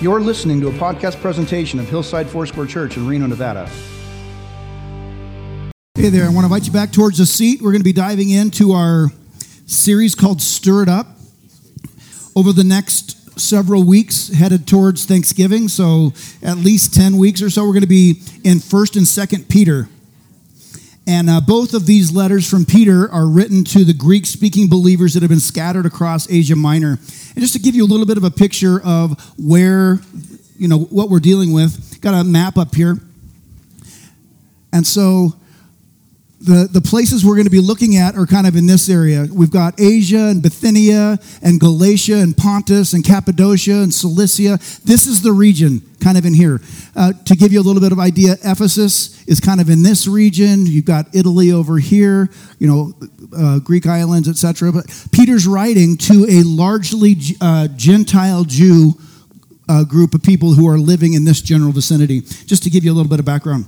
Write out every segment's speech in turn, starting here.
You're listening to a podcast presentation of Hillside Foursquare Church in Reno, Nevada. Hey there, I want to invite you back towards the seat. We're going to be diving into our series called Stir It Up over the next several weeks, headed towards Thanksgiving. So, at least 10 weeks or so, we're going to be in 1st and 2nd Peter. And uh, both of these letters from Peter are written to the Greek speaking believers that have been scattered across Asia Minor. And just to give you a little bit of a picture of where, you know, what we're dealing with, got a map up here. And so the, the places we're going to be looking at are kind of in this area. We've got Asia and Bithynia and Galatia and Pontus and Cappadocia and Cilicia. This is the region kind of in here. Uh, to give you a little bit of idea, Ephesus is kind of in this region. You've got Italy over here, you know, uh, Greek islands, etc. But Peter's writing to a largely uh, Gentile Jew uh, group of people who are living in this general vicinity. Just to give you a little bit of background.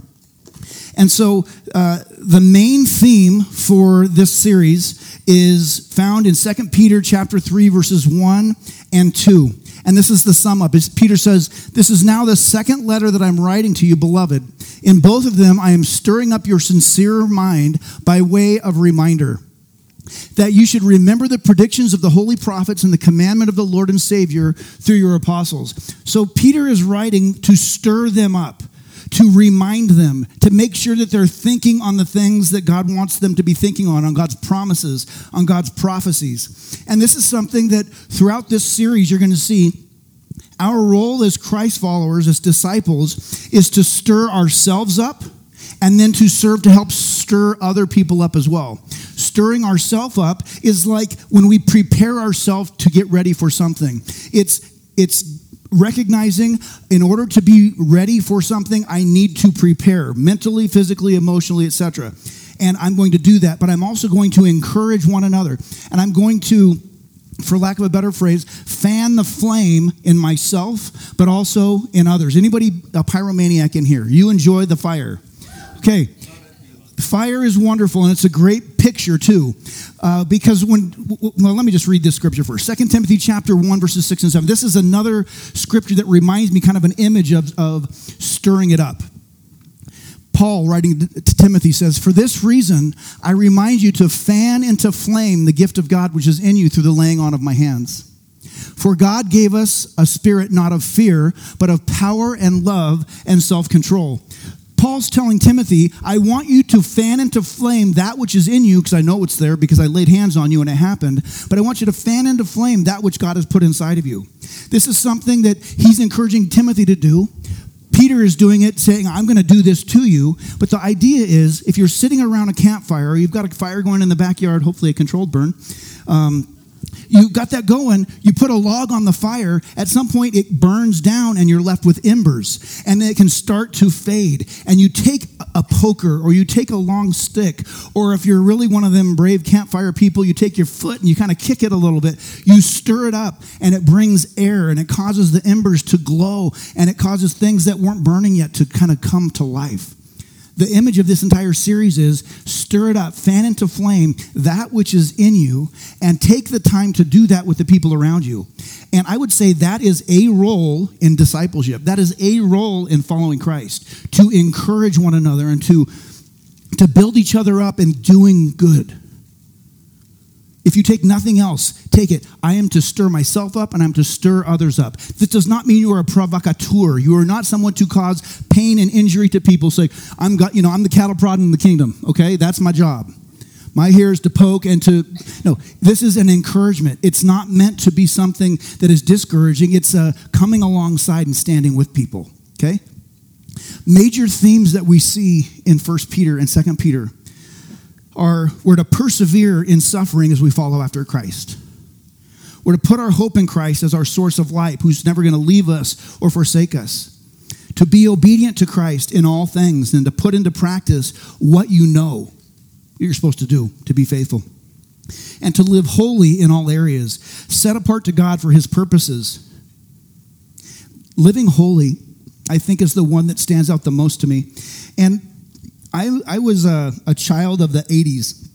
And so uh, the main theme for this series is found in 2 Peter chapter 3 verses 1 and 2. And this is the sum up. Peter says, This is now the second letter that I'm writing to you, beloved. In both of them, I am stirring up your sincere mind by way of reminder that you should remember the predictions of the holy prophets and the commandment of the Lord and Savior through your apostles. So Peter is writing to stir them up to remind them, to make sure that they're thinking on the things that God wants them to be thinking on, on God's promises, on God's prophecies. And this is something that throughout this series you're going to see. Our role as Christ followers, as disciples, is to stir ourselves up and then to serve to help stir other people up as well. Stirring ourselves up is like when we prepare ourselves to get ready for something. It's it's recognizing in order to be ready for something, I need to prepare mentally, physically, emotionally, etc. And I'm going to do that, but I'm also going to encourage one another. And I'm going to, for lack of a better phrase, fan the flame in myself, but also in others. Anybody a pyromaniac in here? You enjoy the fire. Okay. Fire is wonderful, and it's a great picture too, uh, because when well, let me just read this scripture first. Second Timothy chapter one verses six and seven. This is another scripture that reminds me kind of an image of, of stirring it up. Paul, writing to Timothy, says, For this reason, I remind you to fan into flame the gift of God which is in you through the laying on of my hands. For God gave us a spirit not of fear, but of power and love and self control. Paul's telling Timothy, I want you to fan into flame that which is in you, because I know it's there because I laid hands on you and it happened, but I want you to fan into flame that which God has put inside of you. This is something that he's encouraging Timothy to do. Peter is doing it, saying, I'm going to do this to you. But the idea is if you're sitting around a campfire, or you've got a fire going in the backyard, hopefully a controlled burn, um, you got that going, you put a log on the fire, at some point it burns down and you're left with embers. And then it can start to fade. And you take a poker or you take a long stick, or if you're really one of them brave campfire people, you take your foot and you kind of kick it a little bit. You stir it up and it brings air and it causes the embers to glow and it causes things that weren't burning yet to kind of come to life. The image of this entire series is stir it up, fan into flame that which is in you, and take the time to do that with the people around you. And I would say that is a role in discipleship. That is a role in following Christ to encourage one another and to, to build each other up in doing good. If you take nothing else, take it. I am to stir myself up and I'm to stir others up. This does not mean you are a provocateur. You are not someone to cause pain and injury to people. Say, I'm got, you know, I'm the cattle prod in the kingdom. Okay, that's my job. My here is to poke and to no. This is an encouragement. It's not meant to be something that is discouraging. It's uh, coming alongside and standing with people. Okay. Major themes that we see in First Peter and Second Peter are we're to persevere in suffering as we follow after Christ. We're to put our hope in Christ as our source of life, who's never going to leave us or forsake us. To be obedient to Christ in all things and to put into practice what you know you're supposed to do to be faithful. And to live holy in all areas, set apart to God for his purposes. Living holy, I think, is the one that stands out the most to me. And I, I was a, a child of the 80s.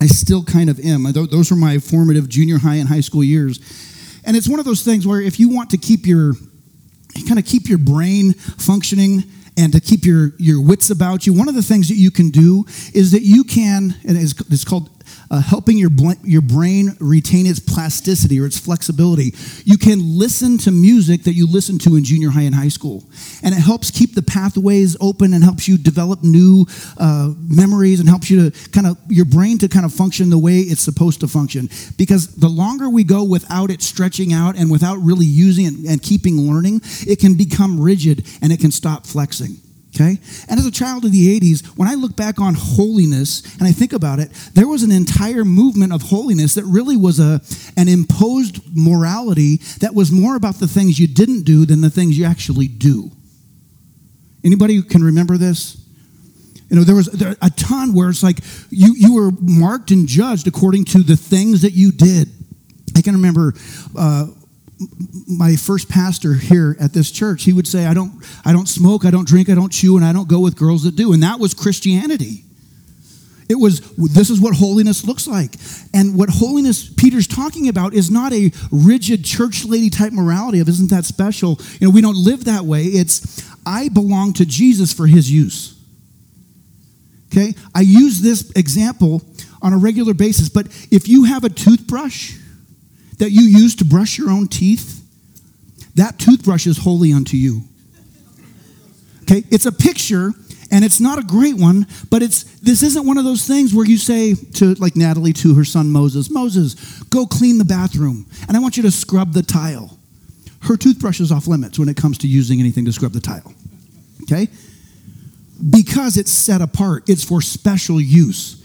I still kind of am. Those were my formative junior high and high school years. And it's one of those things where if you want to keep your kind of keep your brain functioning and to keep your, your wits about you, one of the things that you can do is that you can, and it's, it's called uh, helping your, bl- your brain retain its plasticity or its flexibility. You can listen to music that you listened to in junior high and high school. And it helps keep the pathways open and helps you develop new uh, memories and helps you to kind of, your brain to kind of function the way it's supposed to function. Because the longer we go without it stretching out and without really using it and keeping learning, it can become rigid and it can stop flexing. Okay? And as a child of the 80s, when I look back on holiness and I think about it, there was an entire movement of holiness that really was a, an imposed morality that was more about the things you didn't do than the things you actually do. Anybody can remember this? You know, there was a ton where it's like you, you were marked and judged according to the things that you did. I can remember uh, my first pastor here at this church, he would say, I don't, I don't smoke, I don't drink, I don't chew, and I don't go with girls that do. And that was Christianity. It was, this is what holiness looks like. And what holiness Peter's talking about is not a rigid church lady type morality of, isn't that special? You know, we don't live that way. It's, I belong to Jesus for his use. Okay? I use this example on a regular basis, but if you have a toothbrush, that you use to brush your own teeth, that toothbrush is holy unto you. Okay? It's a picture and it's not a great one, but it's this isn't one of those things where you say to like Natalie to her son Moses, Moses, go clean the bathroom, and I want you to scrub the tile. Her toothbrush is off limits when it comes to using anything to scrub the tile. Okay? Because it's set apart, it's for special use.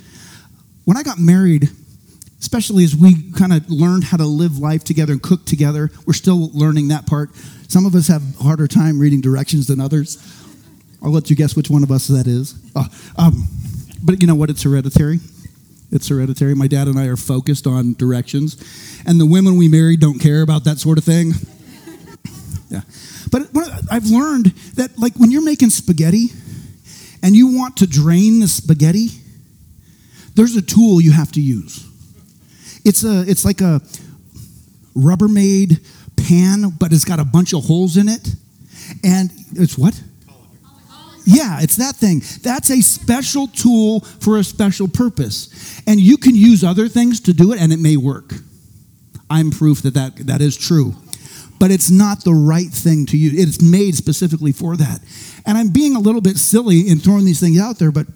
When I got married, especially as we kind of learned how to live life together and cook together. We're still learning that part. Some of us have harder time reading directions than others. I'll let you guess which one of us that is. Uh, um, but you know what? It's hereditary. It's hereditary. My dad and I are focused on directions, and the women we married don't care about that sort of thing. yeah, but I've learned that like when you're making spaghetti, and you want to drain the spaghetti, there's a tool you have to use. It's a it's like a Rubbermaid pan, but it's got a bunch of holes in it. And it's what? Yeah, it's that thing. That's a special tool for a special purpose. And you can use other things to do it and it may work. I'm proof that that, that is true. But it's not the right thing to use. It's made specifically for that. And I'm being a little bit silly in throwing these things out there, but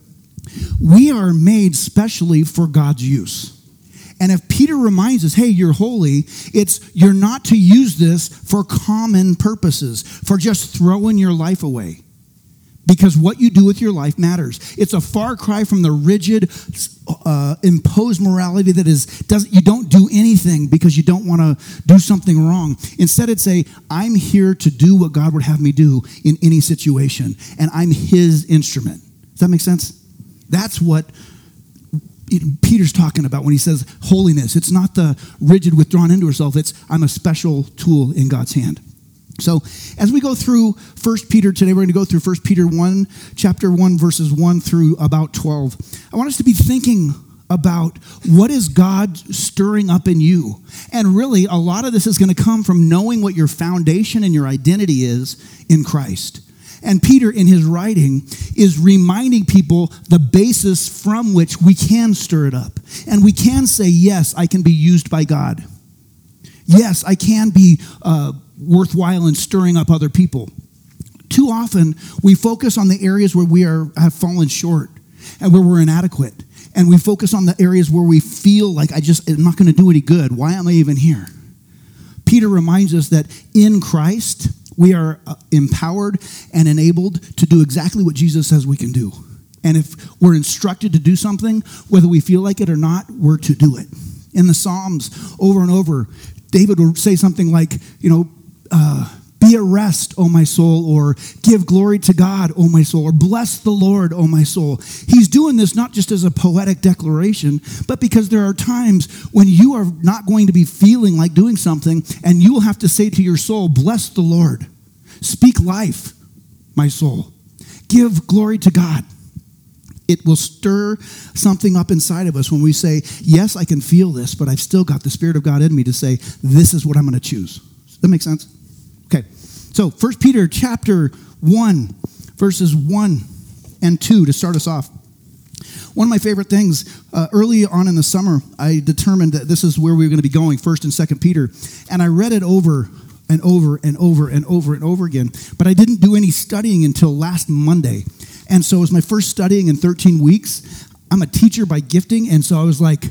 we are made specially for God's use. And if Peter reminds us, hey, you're holy, it's you're not to use this for common purposes, for just throwing your life away. Because what you do with your life matters. It's a far cry from the rigid, uh, imposed morality that is doesn't you don't do anything because you don't want to do something wrong. Instead, it's a I'm here to do what God would have me do in any situation, and I'm His instrument. Does that make sense? That's what Peter's talking about when he says holiness. It's not the rigid withdrawn into herself, it's I'm a special tool in God's hand. So, as we go through 1 Peter today, we're going to go through 1 Peter 1, chapter 1, verses 1 through about 12. I want us to be thinking about what is God stirring up in you. And really, a lot of this is going to come from knowing what your foundation and your identity is in Christ. And Peter, in his writing, is reminding people the basis from which we can stir it up. And we can say, yes, I can be used by God. Yes, I can be uh, worthwhile in stirring up other people. Too often, we focus on the areas where we are, have fallen short and where we're inadequate. And we focus on the areas where we feel like I just am not going to do any good. Why am I even here? Peter reminds us that in Christ, we are uh, empowered and enabled to do exactly what Jesus says we can do. And if we're instructed to do something, whether we feel like it or not, we're to do it. In the Psalms, over and over, David will say something like, you know, uh, be at rest, O my soul, or give glory to God, O my soul, or bless the Lord, O my soul. He's doing this not just as a poetic declaration, but because there are times when you are not going to be feeling like doing something, and you will have to say to your soul, Bless the Lord. Speak life, my soul. Give glory to God. It will stir something up inside of us when we say, Yes, I can feel this, but I've still got the Spirit of God in me to say, This is what I'm going to choose. Does that make sense? Okay. So, 1 Peter chapter 1, verses 1 and 2 to start us off. One of my favorite things, uh, early on in the summer, I determined that this is where we were going to be going, 1st and 2nd Peter. And I read it over and over and over and over and over again. But I didn't do any studying until last Monday. And so it was my first studying in 13 weeks. I'm a teacher by gifting, and so I was like,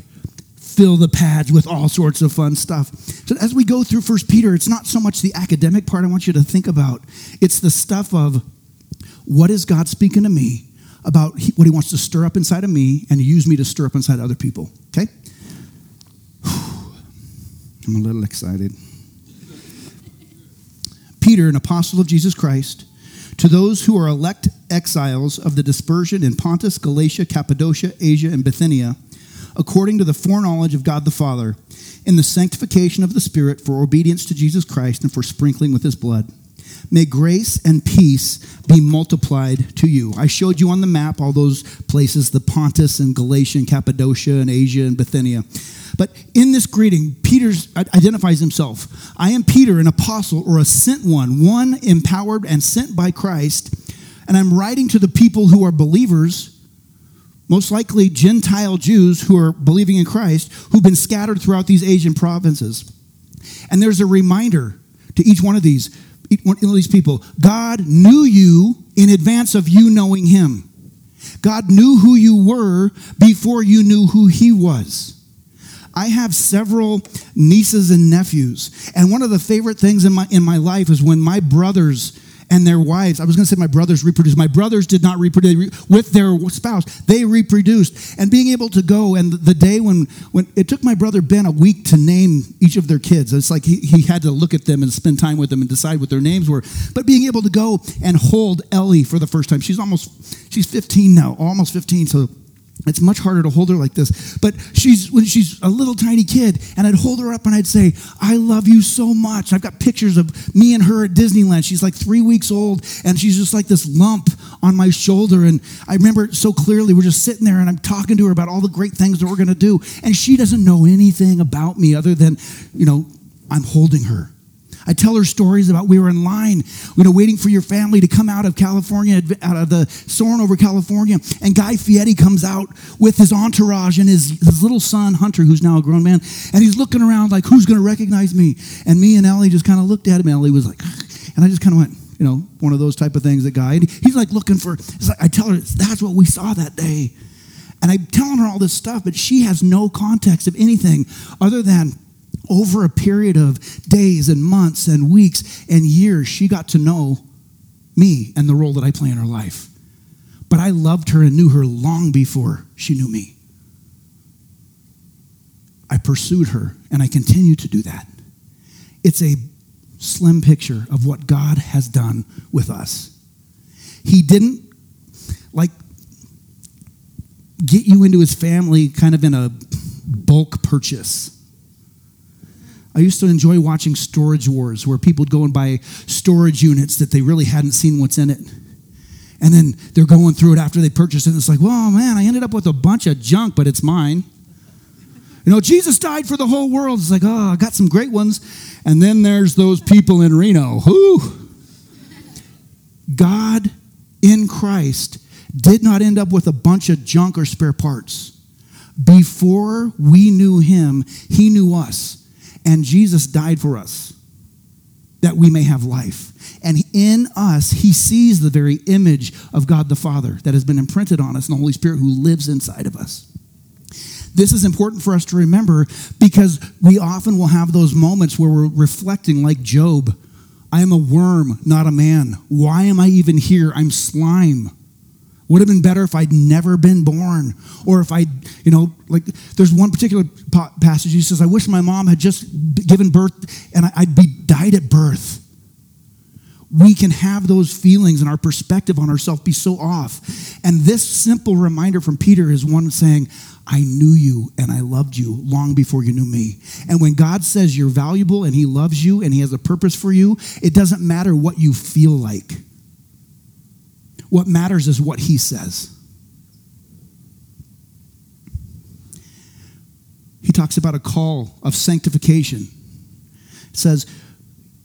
fill the pads with all sorts of fun stuff. So as we go through First Peter, it's not so much the academic part I want you to think about. It's the stuff of what is God speaking to me about what he wants to stir up inside of me and use me to stir up inside other people. Okay? I'm a little excited. Peter, an apostle of Jesus Christ, to those who are elect exiles of the dispersion in Pontus, Galatia, Cappadocia, Asia, and Bithynia, according to the foreknowledge of God the Father, in the sanctification of the Spirit for obedience to Jesus Christ and for sprinkling with his blood. May grace and peace be multiplied to you. I showed you on the map all those places the Pontus and Galatia and Cappadocia and Asia and Bithynia. But in this greeting, Peter identifies himself. I am Peter, an apostle or a sent one, one empowered and sent by Christ. And I'm writing to the people who are believers, most likely Gentile Jews who are believing in Christ, who've been scattered throughout these Asian provinces. And there's a reminder to each one of these, each one of these people God knew you in advance of you knowing him. God knew who you were before you knew who he was. I have several nieces and nephews, and one of the favorite things in my in my life is when my brothers and their wives. I was going to say my brothers reproduced. My brothers did not reproduce with their spouse. They reproduced. And being able to go and the day when, when it took my brother Ben a week to name each of their kids. It's like he, he had to look at them and spend time with them and decide what their names were. But being able to go and hold Ellie for the first time. She's almost, she's 15 now, almost 15. So it's much harder to hold her like this. But she's when she's a little tiny kid, and I'd hold her up and I'd say, I love you so much. I've got pictures of me and her at Disneyland. She's like three weeks old, and she's just like this lump on my shoulder. And I remember so clearly. We're just sitting there and I'm talking to her about all the great things that we're gonna do. And she doesn't know anything about me other than, you know, I'm holding her. I tell her stories about we were in line, you know, waiting for your family to come out of California, out of the Soarin' Over California. And Guy Fieri comes out with his entourage and his, his little son, Hunter, who's now a grown man. And he's looking around like, who's going to recognize me? And me and Ellie just kind of looked at him. And Ellie was like, and I just kind of went, you know, one of those type of things that guy. He's like looking for, like, I tell her, that's what we saw that day. And I'm telling her all this stuff, but she has no context of anything other than over a period of days and months and weeks and years, she got to know me and the role that I play in her life. But I loved her and knew her long before she knew me. I pursued her and I continue to do that. It's a slim picture of what God has done with us. He didn't like get you into his family kind of in a bulk purchase. I used to enjoy watching Storage Wars, where people would go and buy storage units that they really hadn't seen what's in it. And then they're going through it after they purchased it. And it's like, well, man, I ended up with a bunch of junk, but it's mine. You know, Jesus died for the whole world. It's like, oh, I got some great ones. And then there's those people in Reno. Who? God in Christ did not end up with a bunch of junk or spare parts. Before we knew him, he knew us. And Jesus died for us that we may have life. And in us, he sees the very image of God the Father that has been imprinted on us and the Holy Spirit who lives inside of us. This is important for us to remember because we often will have those moments where we're reflecting, like Job I am a worm, not a man. Why am I even here? I'm slime. Would have been better if I'd never been born. Or if I, you know, like there's one particular passage he says, I wish my mom had just given birth and I'd be died at birth. We can have those feelings and our perspective on ourselves be so off. And this simple reminder from Peter is one saying, I knew you and I loved you long before you knew me. And when God says you're valuable and He loves you and He has a purpose for you, it doesn't matter what you feel like. What matters is what he says. He talks about a call of sanctification. It says,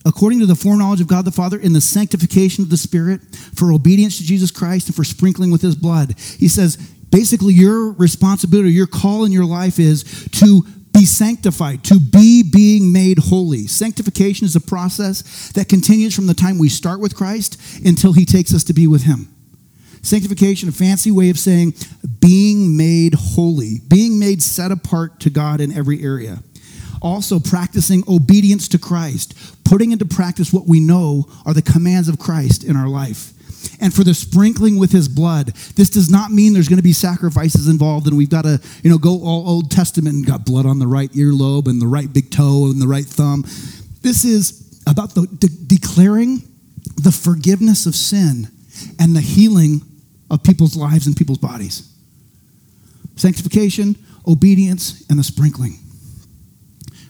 according to the foreknowledge of God the Father, in the sanctification of the Spirit, for obedience to Jesus Christ, and for sprinkling with his blood. He says, basically, your responsibility, your call in your life is to be sanctified, to be being made holy. Sanctification is a process that continues from the time we start with Christ until he takes us to be with him. Sanctification, a fancy way of saying being made holy, being made set apart to God in every area. Also, practicing obedience to Christ, putting into practice what we know are the commands of Christ in our life. And for the sprinkling with his blood, this does not mean there's going to be sacrifices involved and we've got to, you know, go all Old Testament and got blood on the right earlobe and the right big toe and the right thumb. This is about the de- declaring the forgiveness of sin and the healing of people's lives and people's bodies sanctification, obedience, and the sprinkling.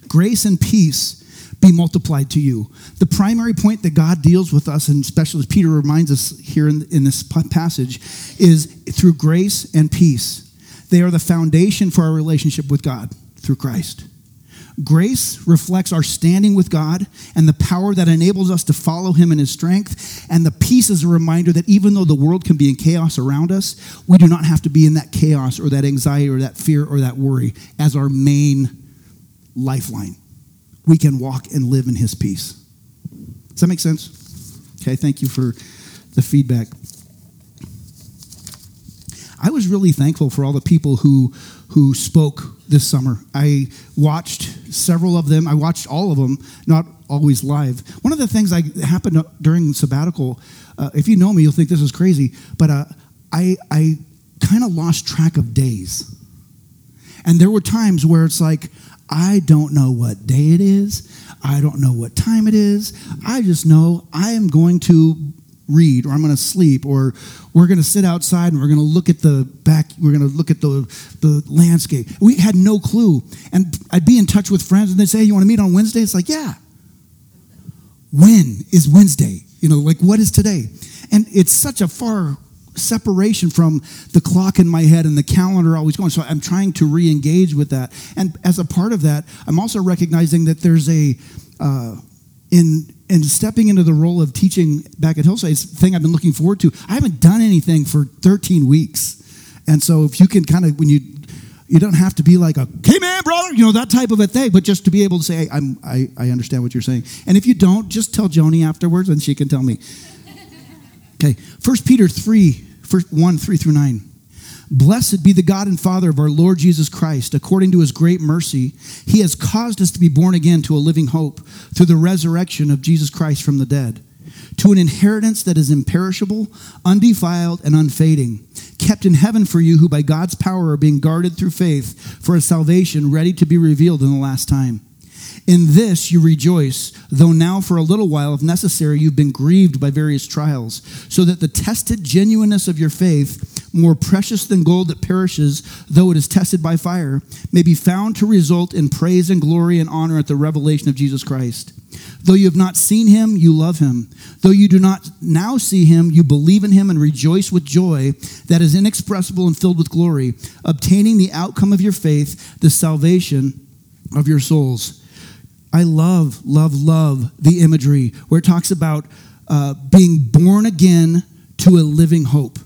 Grace and peace be multiplied to you. The primary point that God deals with us, and especially as Peter reminds us here in, in this passage, is through grace and peace. They are the foundation for our relationship with God through Christ. Grace reflects our standing with God and the power that enables us to follow Him in His strength. And the peace is a reminder that even though the world can be in chaos around us, we do not have to be in that chaos or that anxiety or that fear or that worry as our main lifeline. We can walk and live in His peace. Does that make sense? Okay, thank you for the feedback. I was really thankful for all the people who who spoke this summer. I watched several of them. I watched all of them, not always live. One of the things I happened during sabbatical, uh, if you know me, you'll think this is crazy, but uh, I, I kind of lost track of days. And there were times where it's like, I don't know what day it is. I don't know what time it is. I just know I am going to read or I'm going to sleep or we're going to sit outside and we're going to look at the back we're going to look at the the landscape. We had no clue. And I'd be in touch with friends and they'd say, hey, "You want to meet on Wednesday?" It's like, "Yeah." When is Wednesday? You know, like what is today? And it's such a far separation from the clock in my head and the calendar always going. So I'm trying to re-engage with that. And as a part of that, I'm also recognizing that there's a uh, in and stepping into the role of teaching back at Hillside thing I've been looking forward to. I haven't done anything for 13 weeks. And so if you can kind of, when you, you don't have to be like a, hey man, brother, you know, that type of a thing, but just to be able to say, hey, I'm, I, I understand what you're saying. And if you don't, just tell Joni afterwards and she can tell me. Okay, First Peter 3, first 1, 3 through 9. Blessed be the God and Father of our Lord Jesus Christ. According to his great mercy, he has caused us to be born again to a living hope through the resurrection of Jesus Christ from the dead, to an inheritance that is imperishable, undefiled, and unfading, kept in heaven for you, who by God's power are being guarded through faith for a salvation ready to be revealed in the last time. In this you rejoice, though now for a little while, if necessary, you've been grieved by various trials, so that the tested genuineness of your faith, more precious than gold that perishes, though it is tested by fire, may be found to result in praise and glory and honor at the revelation of Jesus Christ. Though you have not seen him, you love him. Though you do not now see him, you believe in him and rejoice with joy that is inexpressible and filled with glory, obtaining the outcome of your faith, the salvation of your souls. I love, love, love the imagery where it talks about uh, being born again to a living hope,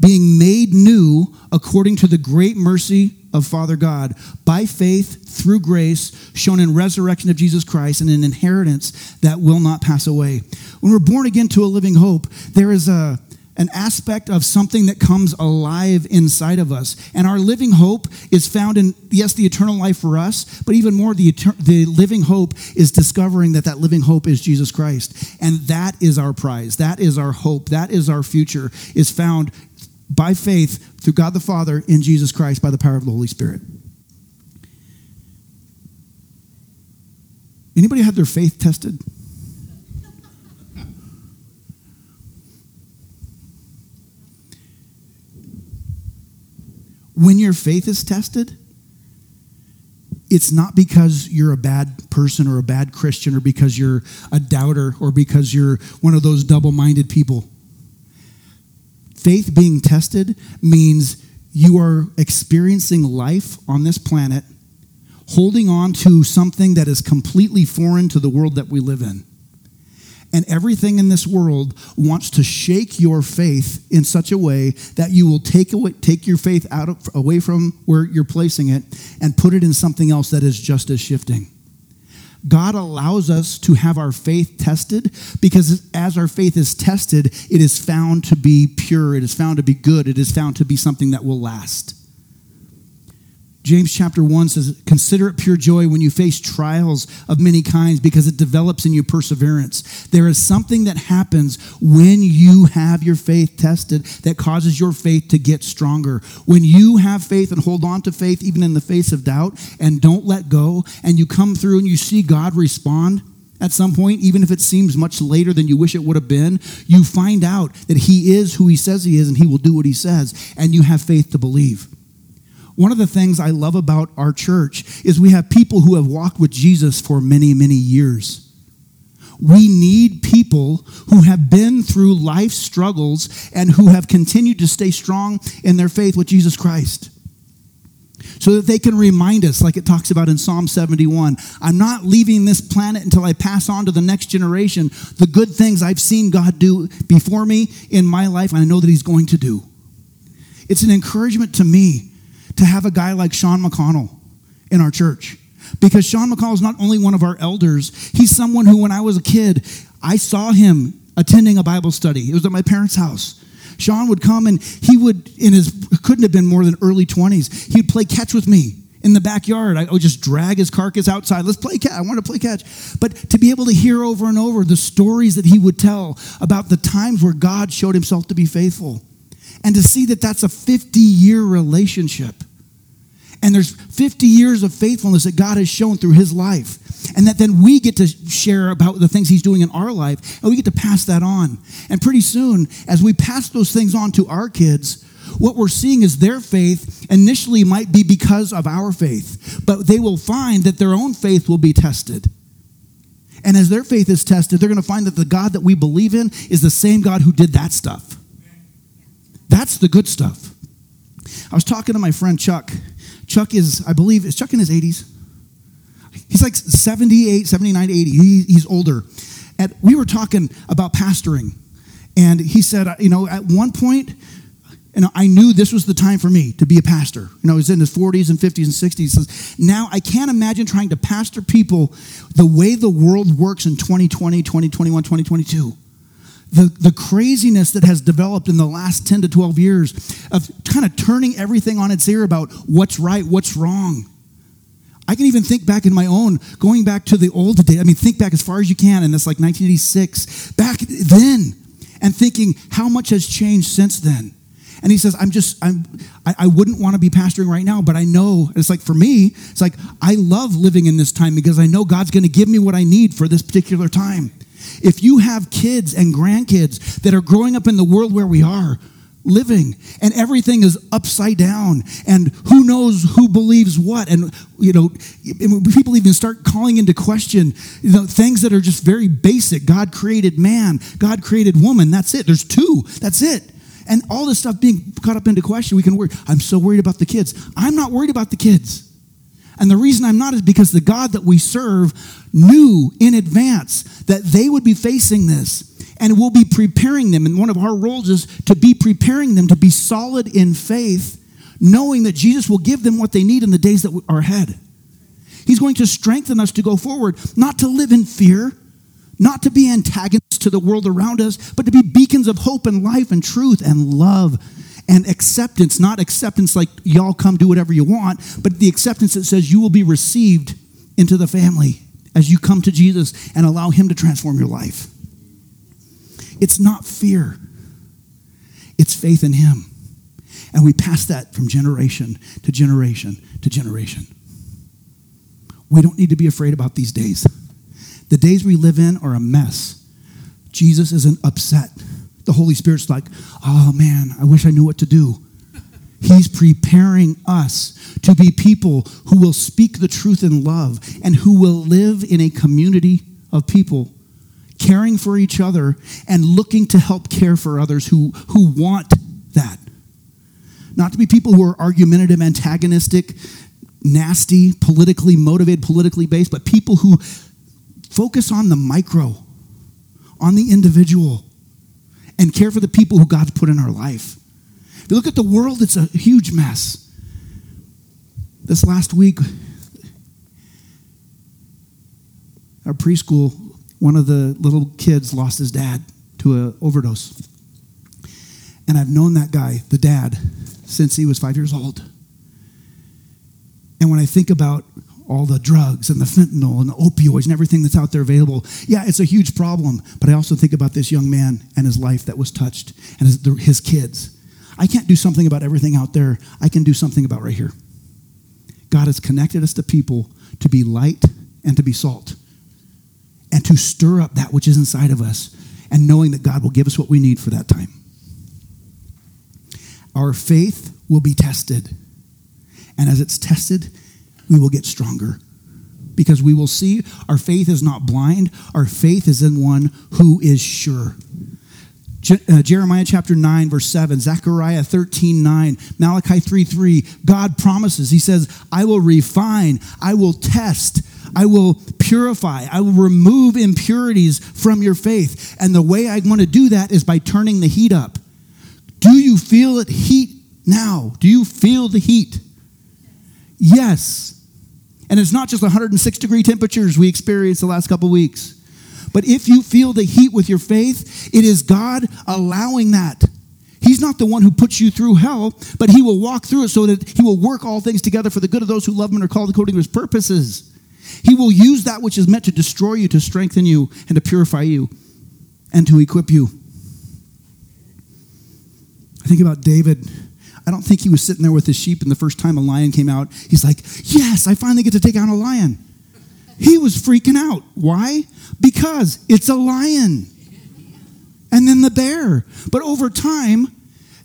being made new according to the great mercy of Father God by faith through grace shown in resurrection of Jesus Christ and an inheritance that will not pass away. When we're born again to a living hope, there is a an aspect of something that comes alive inside of us. And our living hope is found in, yes, the eternal life for us, but even more, the, etern- the living hope is discovering that that living hope is Jesus Christ. And that is our prize. That is our hope. That is our future, is found by faith through God the Father in Jesus Christ by the power of the Holy Spirit. Anybody had their faith tested? when your faith is tested, it's not because you're a bad person or a bad Christian or because you're a doubter or because you're one of those double minded people. Faith being tested means you are experiencing life on this planet, holding on to something that is completely foreign to the world that we live in. And everything in this world wants to shake your faith in such a way that you will take, away, take your faith out of, away from where you're placing it and put it in something else that is just as shifting. God allows us to have our faith tested because as our faith is tested, it is found to be pure, it is found to be good, it is found to be something that will last. James chapter 1 says, Consider it pure joy when you face trials of many kinds because it develops in you perseverance. There is something that happens when you have your faith tested that causes your faith to get stronger. When you have faith and hold on to faith, even in the face of doubt, and don't let go, and you come through and you see God respond, at some point, even if it seems much later than you wish it would have been, you find out that He is who He says He is and He will do what He says, and you have faith to believe. One of the things I love about our church is we have people who have walked with Jesus for many, many years. We need people who have been through life struggles and who have continued to stay strong in their faith with Jesus Christ. So that they can remind us, like it talks about in Psalm 71, I'm not leaving this planet until I pass on to the next generation the good things I've seen God do before me in my life, and I know that He's going to do. It's an encouragement to me to have a guy like Sean McConnell in our church. Because Sean McConnell is not only one of our elders, he's someone who, when I was a kid, I saw him attending a Bible study. It was at my parents' house. Sean would come and he would, in his, couldn't have been more than early 20s, he'd play catch with me in the backyard. I would just drag his carcass outside. Let's play catch. I want to play catch. But to be able to hear over and over the stories that he would tell about the times where God showed himself to be faithful, and to see that that's a 50 year relationship and there's 50 years of faithfulness that God has shown through his life. And that then we get to share about the things he's doing in our life, and we get to pass that on. And pretty soon, as we pass those things on to our kids, what we're seeing is their faith initially might be because of our faith, but they will find that their own faith will be tested. And as their faith is tested, they're going to find that the God that we believe in is the same God who did that stuff. That's the good stuff. I was talking to my friend Chuck Chuck is, I believe, is Chuck in his 80s? He's like 78, 79, 80. He, he's older. And we were talking about pastoring. And he said, uh, you know, at one point, you know, I knew this was the time for me to be a pastor. You know, he's in his 40s and 50s and 60s. He says, now I can't imagine trying to pastor people the way the world works in 2020, 2021, 2022 the, the craziness that has developed in the last 10 to 12 years of kind of turning everything on its ear about what's right, what's wrong. I can even think back in my own, going back to the old days. I mean, think back as far as you can, and it's like 1986, back then, and thinking how much has changed since then. And he says, I'm just, I'm, I, I wouldn't want to be pastoring right now, but I know, it's like for me, it's like I love living in this time because I know God's going to give me what I need for this particular time. If you have kids and grandkids that are growing up in the world where we are, living and everything is upside down and who knows who believes what and you know people even start calling into question you know things that are just very basic. God created man god created woman that's it. There's two that's it. And all this stuff being caught up into question we can worry i'm so worried about the kids. I'm not worried about the kids and the reason I'm not is because the God that we serve knew in advance that they would be facing this and will be preparing them. And one of our roles is to be preparing them to be solid in faith, knowing that Jesus will give them what they need in the days that are ahead. He's going to strengthen us to go forward, not to live in fear, not to be antagonists to the world around us, but to be beacons of hope and life and truth and love and acceptance, not acceptance like y'all come do whatever you want, but the acceptance that says you will be received into the family as you come to Jesus and allow Him to transform your life. It's not fear, it's faith in Him. And we pass that from generation to generation to generation. We don't need to be afraid about these days. The days we live in are a mess. Jesus isn't upset the Holy Spirit's like, oh man, I wish I knew what to do. He's preparing us to be people who will speak the truth in love and who will live in a community of people caring for each other and looking to help care for others who, who want that. Not to be people who are argumentative, antagonistic, nasty, politically motivated, politically based, but people who focus on the micro on the individual and care for the people who God's put in our life. If you look at the world, it's a huge mess. This last week, our preschool, one of the little kids lost his dad to an overdose. And I've known that guy, the dad, since he was five years old. And when I think about all the drugs and the fentanyl and the opioids and everything that's out there available, yeah, it's a huge problem. But I also think about this young man and his life that was touched and his, his kids. I can't do something about everything out there. I can do something about right here. God has connected us to people to be light and to be salt and to stir up that which is inside of us and knowing that God will give us what we need for that time. Our faith will be tested. And as it's tested, we will get stronger because we will see our faith is not blind, our faith is in one who is sure. Je- uh, Jeremiah chapter 9, verse 7, Zechariah 13, 9, Malachi 3, 3. God promises, He says, I will refine, I will test, I will purify, I will remove impurities from your faith. And the way I want to do that is by turning the heat up. Do you feel it heat now? Do you feel the heat? Yes. And it's not just 106 degree temperatures we experienced the last couple weeks. But if you feel the heat with your faith, it is God allowing that. He's not the one who puts you through hell, but He will walk through it so that He will work all things together for the good of those who love Him and are called according to His purposes. He will use that which is meant to destroy you, to strengthen you, and to purify you, and to equip you. I think about David I don't think he was sitting there with his sheep and the first time a lion came out, he's like, Yes, I finally get to take out a lion. He was freaking out. Why? Because it's a lion. And then the bear. But over time,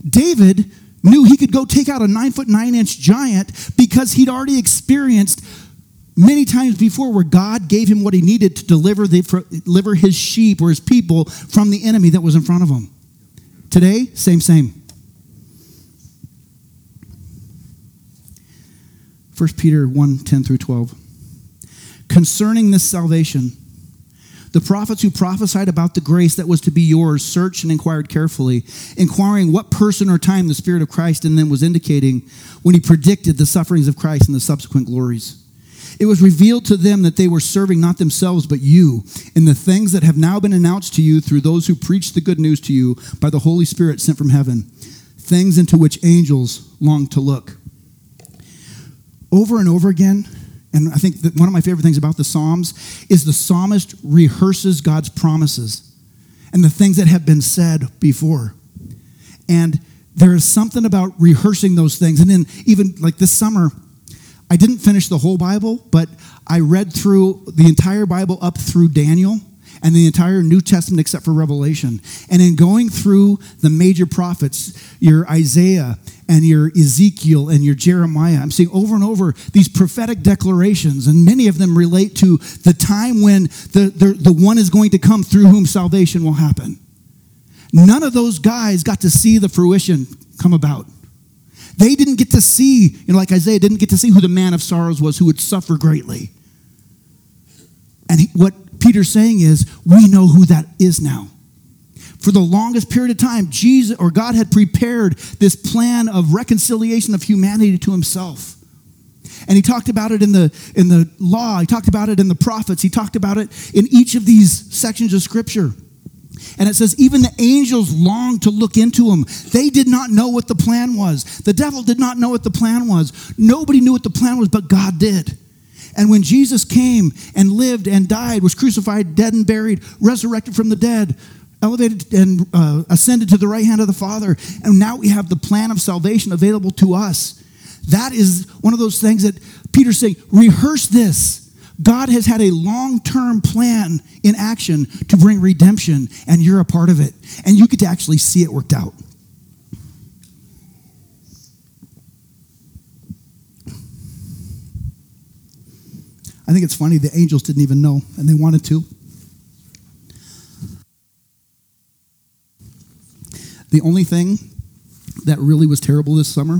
David knew he could go take out a nine foot nine inch giant because he'd already experienced many times before where God gave him what he needed to deliver, the, deliver his sheep or his people from the enemy that was in front of him. Today, same, same. 1 Peter 1 10 through 12. Concerning this salvation, the prophets who prophesied about the grace that was to be yours searched and inquired carefully, inquiring what person or time the Spirit of Christ in them was indicating when he predicted the sufferings of Christ and the subsequent glories. It was revealed to them that they were serving not themselves but you in the things that have now been announced to you through those who preach the good news to you by the Holy Spirit sent from heaven, things into which angels long to look over and over again, and I think that one of my favorite things about the Psalms is the psalmist rehearses God's promises and the things that have been said before. And there is something about rehearsing those things. And then, even like this summer, I didn't finish the whole Bible, but I read through the entire Bible up through Daniel and the entire New Testament except for Revelation. And in going through the major prophets, your Isaiah and your Ezekiel and your Jeremiah, I'm seeing over and over these prophetic declarations, and many of them relate to the time when the, the, the one is going to come through whom salvation will happen. None of those guys got to see the fruition come about. They didn't get to see, you know, like Isaiah didn't get to see who the man of sorrows was who would suffer greatly. And he, what Peter's saying is, we know who that is now. For the longest period of time, Jesus or God had prepared this plan of reconciliation of humanity to himself. And he talked about it in the, in the law, he talked about it in the prophets, he talked about it in each of these sections of scripture. And it says, even the angels longed to look into him. They did not know what the plan was. The devil did not know what the plan was. Nobody knew what the plan was, but God did. And when Jesus came and lived and died, was crucified, dead and buried, resurrected from the dead, elevated and uh, ascended to the right hand of the Father, and now we have the plan of salvation available to us. That is one of those things that Peter's saying, rehearse this. God has had a long term plan in action to bring redemption, and you're a part of it. And you get to actually see it worked out. I think it's funny the angels didn't even know, and they wanted to. The only thing that really was terrible this summer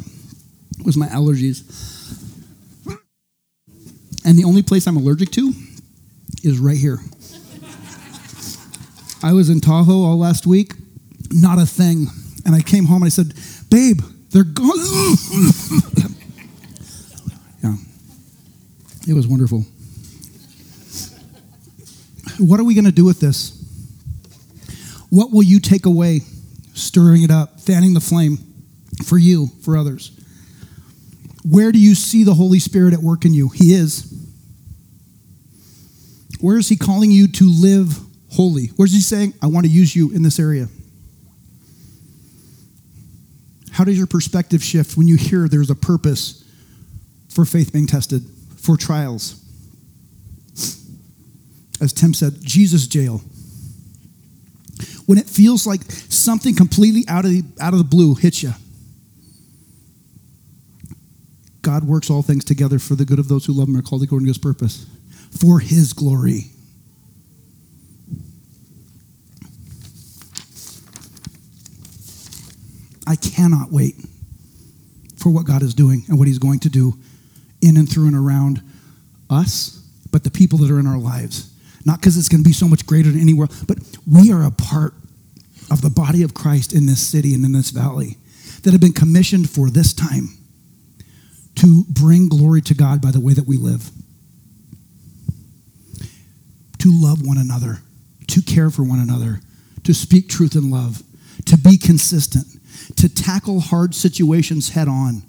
was my allergies. And the only place I'm allergic to is right here. I was in Tahoe all last week, not a thing. And I came home and I said, Babe, they're gone. yeah. It was wonderful. What are we going to do with this? What will you take away? Stirring it up, fanning the flame for you, for others. Where do you see the Holy Spirit at work in you? He is. Where is He calling you to live holy? Where's He saying, I want to use you in this area? How does your perspective shift when you hear there's a purpose for faith being tested, for trials? As Tim said, Jesus jail when it feels like something completely out of the, out of the blue hits you. God works all things together for the good of those who love him and are called according to his purpose, for his glory. I cannot wait for what God is doing and what he's going to do in and through and around us, but the people that are in our lives. Not because it's going to be so much greater than anywhere, but we are a part of the body of Christ in this city and in this valley that have been commissioned for this time to bring glory to God by the way that we live, to love one another, to care for one another, to speak truth in love, to be consistent, to tackle hard situations head on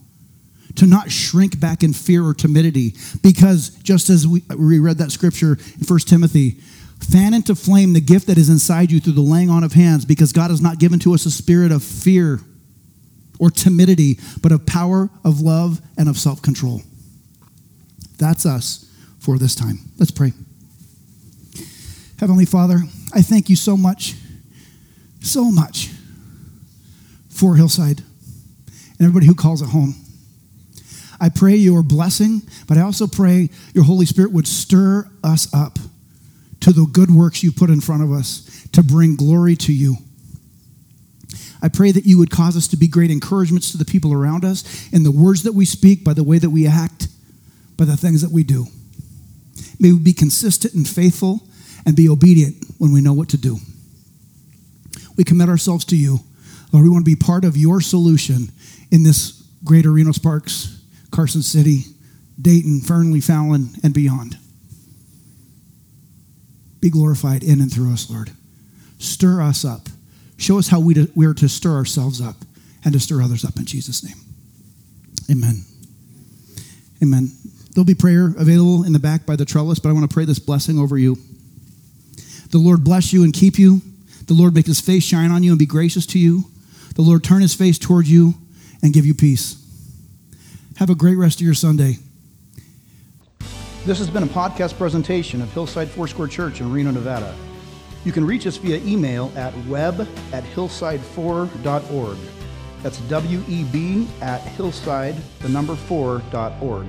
to not shrink back in fear or timidity. Because just as we, we read that scripture in 1 Timothy, fan into flame the gift that is inside you through the laying on of hands, because God has not given to us a spirit of fear or timidity, but of power, of love, and of self control. That's us for this time. Let's pray. Heavenly Father, I thank you so much, so much for Hillside and everybody who calls it home. I pray your blessing, but I also pray your Holy Spirit would stir us up to the good works you put in front of us to bring glory to you. I pray that you would cause us to be great encouragements to the people around us in the words that we speak, by the way that we act, by the things that we do. May we be consistent and faithful and be obedient when we know what to do. We commit ourselves to you. Lord, we want to be part of your solution in this greater Reno Sparks Carson City, Dayton, Fernley, Fallon, and beyond. Be glorified in and through us, Lord. Stir us up. Show us how we, we are to stir ourselves up and to stir others up in Jesus' name. Amen. Amen. There'll be prayer available in the back by the trellis, but I want to pray this blessing over you. The Lord bless you and keep you. The Lord make his face shine on you and be gracious to you. The Lord turn his face toward you and give you peace. Have a great rest of your Sunday. This has been a podcast presentation of Hillside Foursquare Church in Reno, Nevada. You can reach us via email at web at hillside4.org. That's W E B at hillside, the number 4.org.